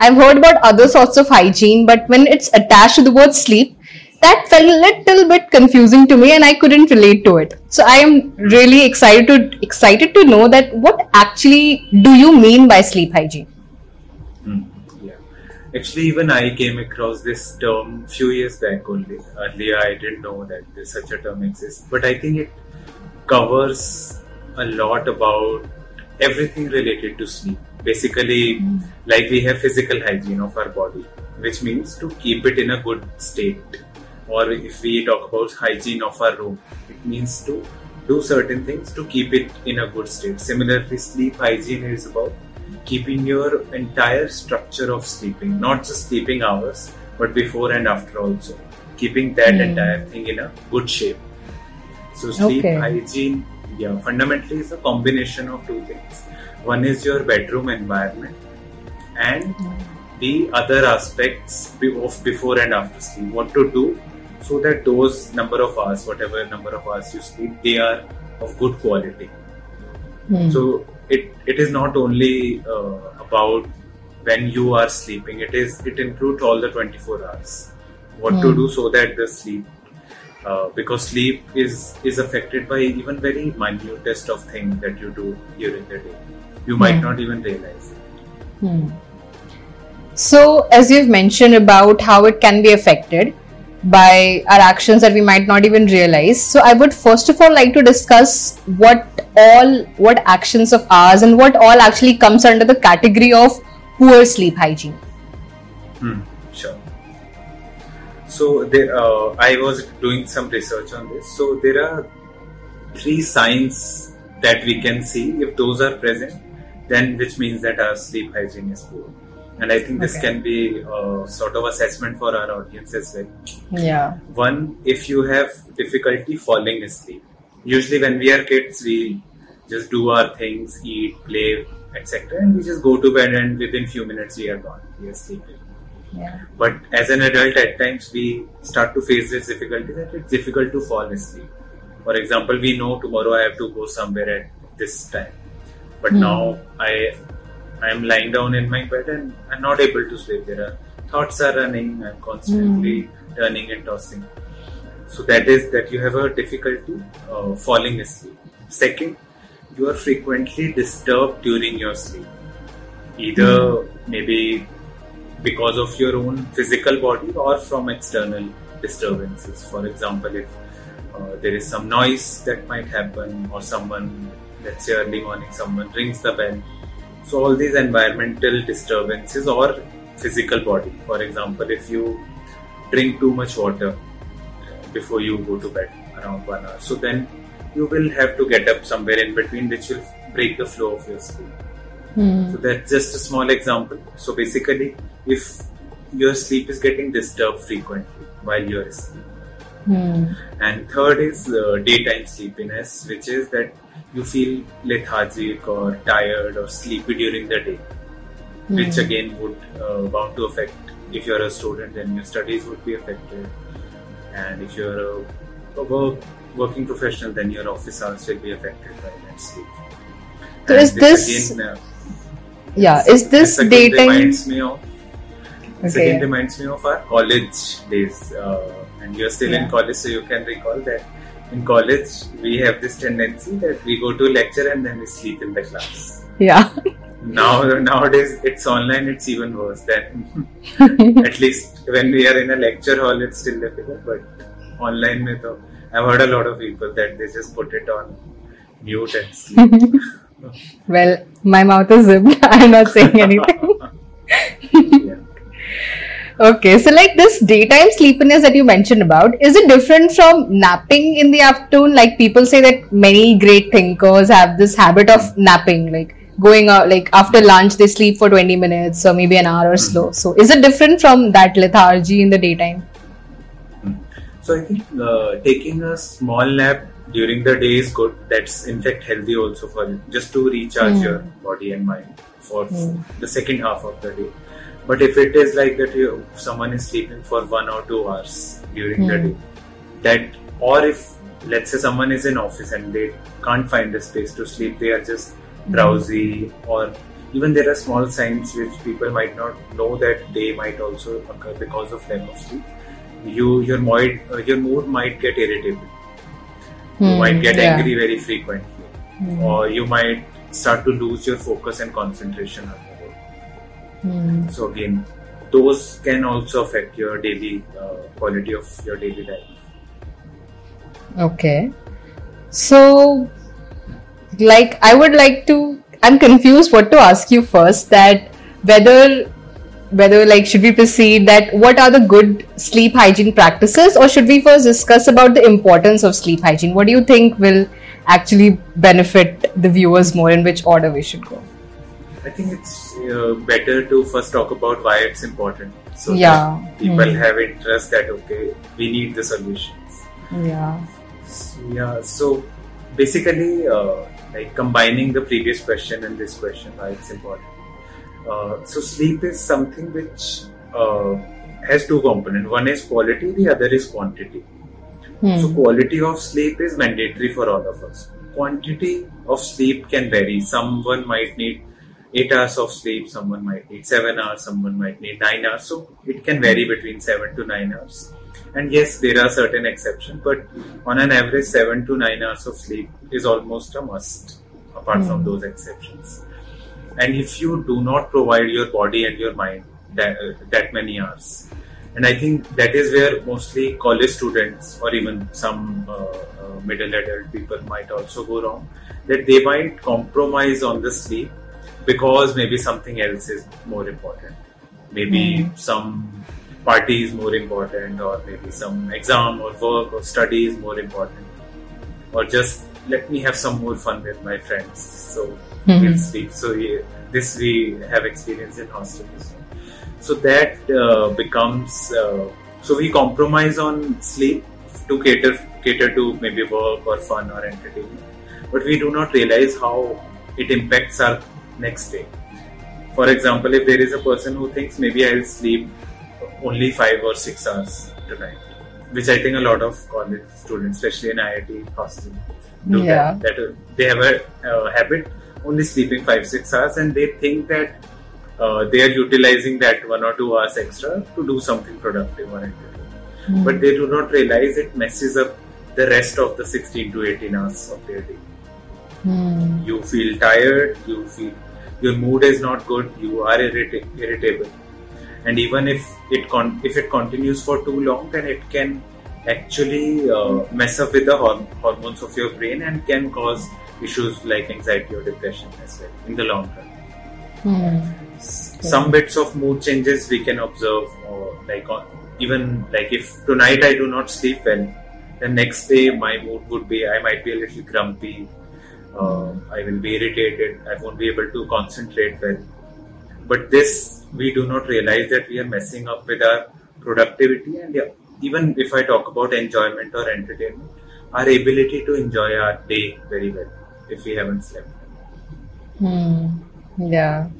I've heard about other sorts of hygiene, but when it's attached to the word sleep, that felt a little bit confusing to me and I couldn't relate to it. So I am really excited to excited to know that what actually do you mean by sleep hygiene? Hmm, yeah. Actually, even I came across this term few years back only. Earlier, I didn't know that such a term exists, but I think it covers a lot about everything related to sleep. Basically, mm. like we have physical hygiene of our body, which means to keep it in a good state. Or if we talk about hygiene of our room, it means to do certain things to keep it in a good state. Similarly, sleep hygiene is about keeping your entire structure of sleeping, not just sleeping hours, but before and after also, keeping that mm. entire thing in a good shape. So, sleep okay. hygiene, yeah, fundamentally is a combination of two things. One is your bedroom environment, and the other aspects of before and after sleep. What to do so that those number of hours, whatever number of hours you sleep, they are of good quality. Mm. So it it is not only uh, about when you are sleeping. It is it includes all the 24 hours. What mm. to hmm. do so that the sleep uh, because sleep is is affected by even very minutest of things that you do during the day. You might mm. not even realize. Hmm. So, as you've mentioned about how it can be affected, by our actions that we might not even realize so i would first of all like to discuss what all what actions of ours and what all actually comes under the category of poor sleep hygiene hmm, sure so there, uh, i was doing some research on this so there are three signs that we can see if those are present then which means that our sleep hygiene is poor and I think this okay. can be a sort of assessment for our audience as well. Yeah. One, if you have difficulty falling asleep, usually when we are kids, we just do our things, eat, play, etc., and we just go to bed, and within few minutes we are gone, we are sleeping. Yeah. But as an adult, at times we start to face this difficulty that it's difficult to fall asleep. For example, we know tomorrow I have to go somewhere at this time, but mm. now I I'm lying down in my bed and I'm not able to sleep. There are thoughts are running. I'm constantly mm. turning and tossing. So that is that you have a difficulty uh, falling asleep. Second, you are frequently disturbed during your sleep. Either mm. maybe because of your own physical body or from external disturbances. For example, if uh, there is some noise that might happen, or someone, let's say early morning, someone rings the bell so all these environmental disturbances or physical body. For example, if you drink too much water before you go to bed around one hour, so then you will have to get up somewhere in between, which will break the flow of your sleep. Mm. So that's just a small example. So basically, if your sleep is getting disturbed frequently while you're asleep. Mm. And third is uh, daytime sleepiness, which is that you feel lethargic or tired or sleepy during the day, mm. which again would uh, bound to affect if you're a student, then your studies would be affected, and if you're a, a work, working professional, then your office hours will be affected by that sleep. So and is this? Again, uh, yeah, is this daytime? Reminds me of. Okay. Again reminds me of our college days, uh, and you're still yeah. in college, so you can recall that in college we have this tendency that we go to lecture and then we sleep in the class yeah now nowadays it's online it's even worse than at least when we are in a lecture hall it's still difficult but online mein to, i've heard a lot of people that they just put it on mute and sleep well my mouth is zipped i'm not saying anything. Okay, so like this daytime sleepiness that you mentioned about, is it different from napping in the afternoon? Like people say that many great thinkers have this habit of napping, like going out, like after lunch they sleep for 20 minutes or maybe an hour or so. So is it different from that lethargy in the daytime? Hmm. So I think uh, taking a small nap during the day is good. That's in fact healthy also for you, just to recharge mm. your body and mind for mm. the second half of the day but if it is like that, you, someone is sleeping for one or two hours during mm. the hmm. day, that or if let's say someone is in office and they can't find a space to sleep, they are just hmm. drowsy or even there are small signs which people might not know that they might also occur because of lack of sleep. You your mood uh, your mood might get irritable. you Hmm, might get yeah. angry very frequently, Hmm. or you might start to lose your focus and concentration on the work. Hmm. So again, those can also affect your daily uh, quality of your daily life. Okay. So, like, I would like to. I'm confused what to ask you first. That whether, whether like, should we proceed? That what are the good sleep hygiene practices, or should we first discuss about the importance of sleep hygiene? What do you think will actually benefit the viewers more? In which order we should go? I think it's uh, better to first talk about why it's important. So Yeah. that people Hmm. have interest that okay, we need the solutions. Yeah. So, yeah. So basically, uh, like combining the previous question and this question, why it's important. Uh, so sleep is something which uh, has two components. One is quality, the other is quantity. So Hmm. quality of sleep is mandatory for all of us. Quantity of sleep can vary. Someone might need eight hours of sleep, someone might need seven hours, someone might need nine hours. So it can vary between seven to nine hours. And yes, there are certain exceptions, but on an average, seven to nine hours of sleep is almost a must, apart from those exceptions. And if you do not provide your body and your mind that, uh, that many hours, and I think that is where mostly college students or even some uh, uh, middle adult people might also go wrong, that they might compromise on the sleep because maybe something else is more important. Maybe some party is more important, or maybe some exam or work or study is more important, or just let me have some more fun with my friends. So Mhm. we'll sleep. So yeah, this we have experience in hostels. So that uh, becomes uh, so we compromise on sleep to cater cater to maybe work or fun or entertainment, but we do not realize how it impacts our next day. For example, if there is a person who thinks maybe I'll sleep only five or six hours tonight, which I think a lot of college students, especially in IIT hostel, do Yeah. that. That uh, they have a uh, habit only sleeping five six hours, and they think that uh, they are utilizing that one or two hours extra to do something productive or entertaining. But they do not realize it messes up the rest of the 16 to 18 hours of their day. Hmm. You feel tired, you feel your mood is not good, you are irrita- irritable, and even if it con- if it continues for too long, then it can actually uh, mess up with the horm- hormones of your brain and can cause issues like anxiety or depression as well in the long run Hmm. some bits of mood changes we can observe or like on, even like if tonight i do not sleep well the next day my mood would be i might be a little grumpy uh, i will be irritated i won't be able to concentrate well but this we do not realize that we are messing up with our productivity and even if i talk about enjoyment or entertainment our ability to enjoy our day very well if we haven't slept Hmm. Yeah.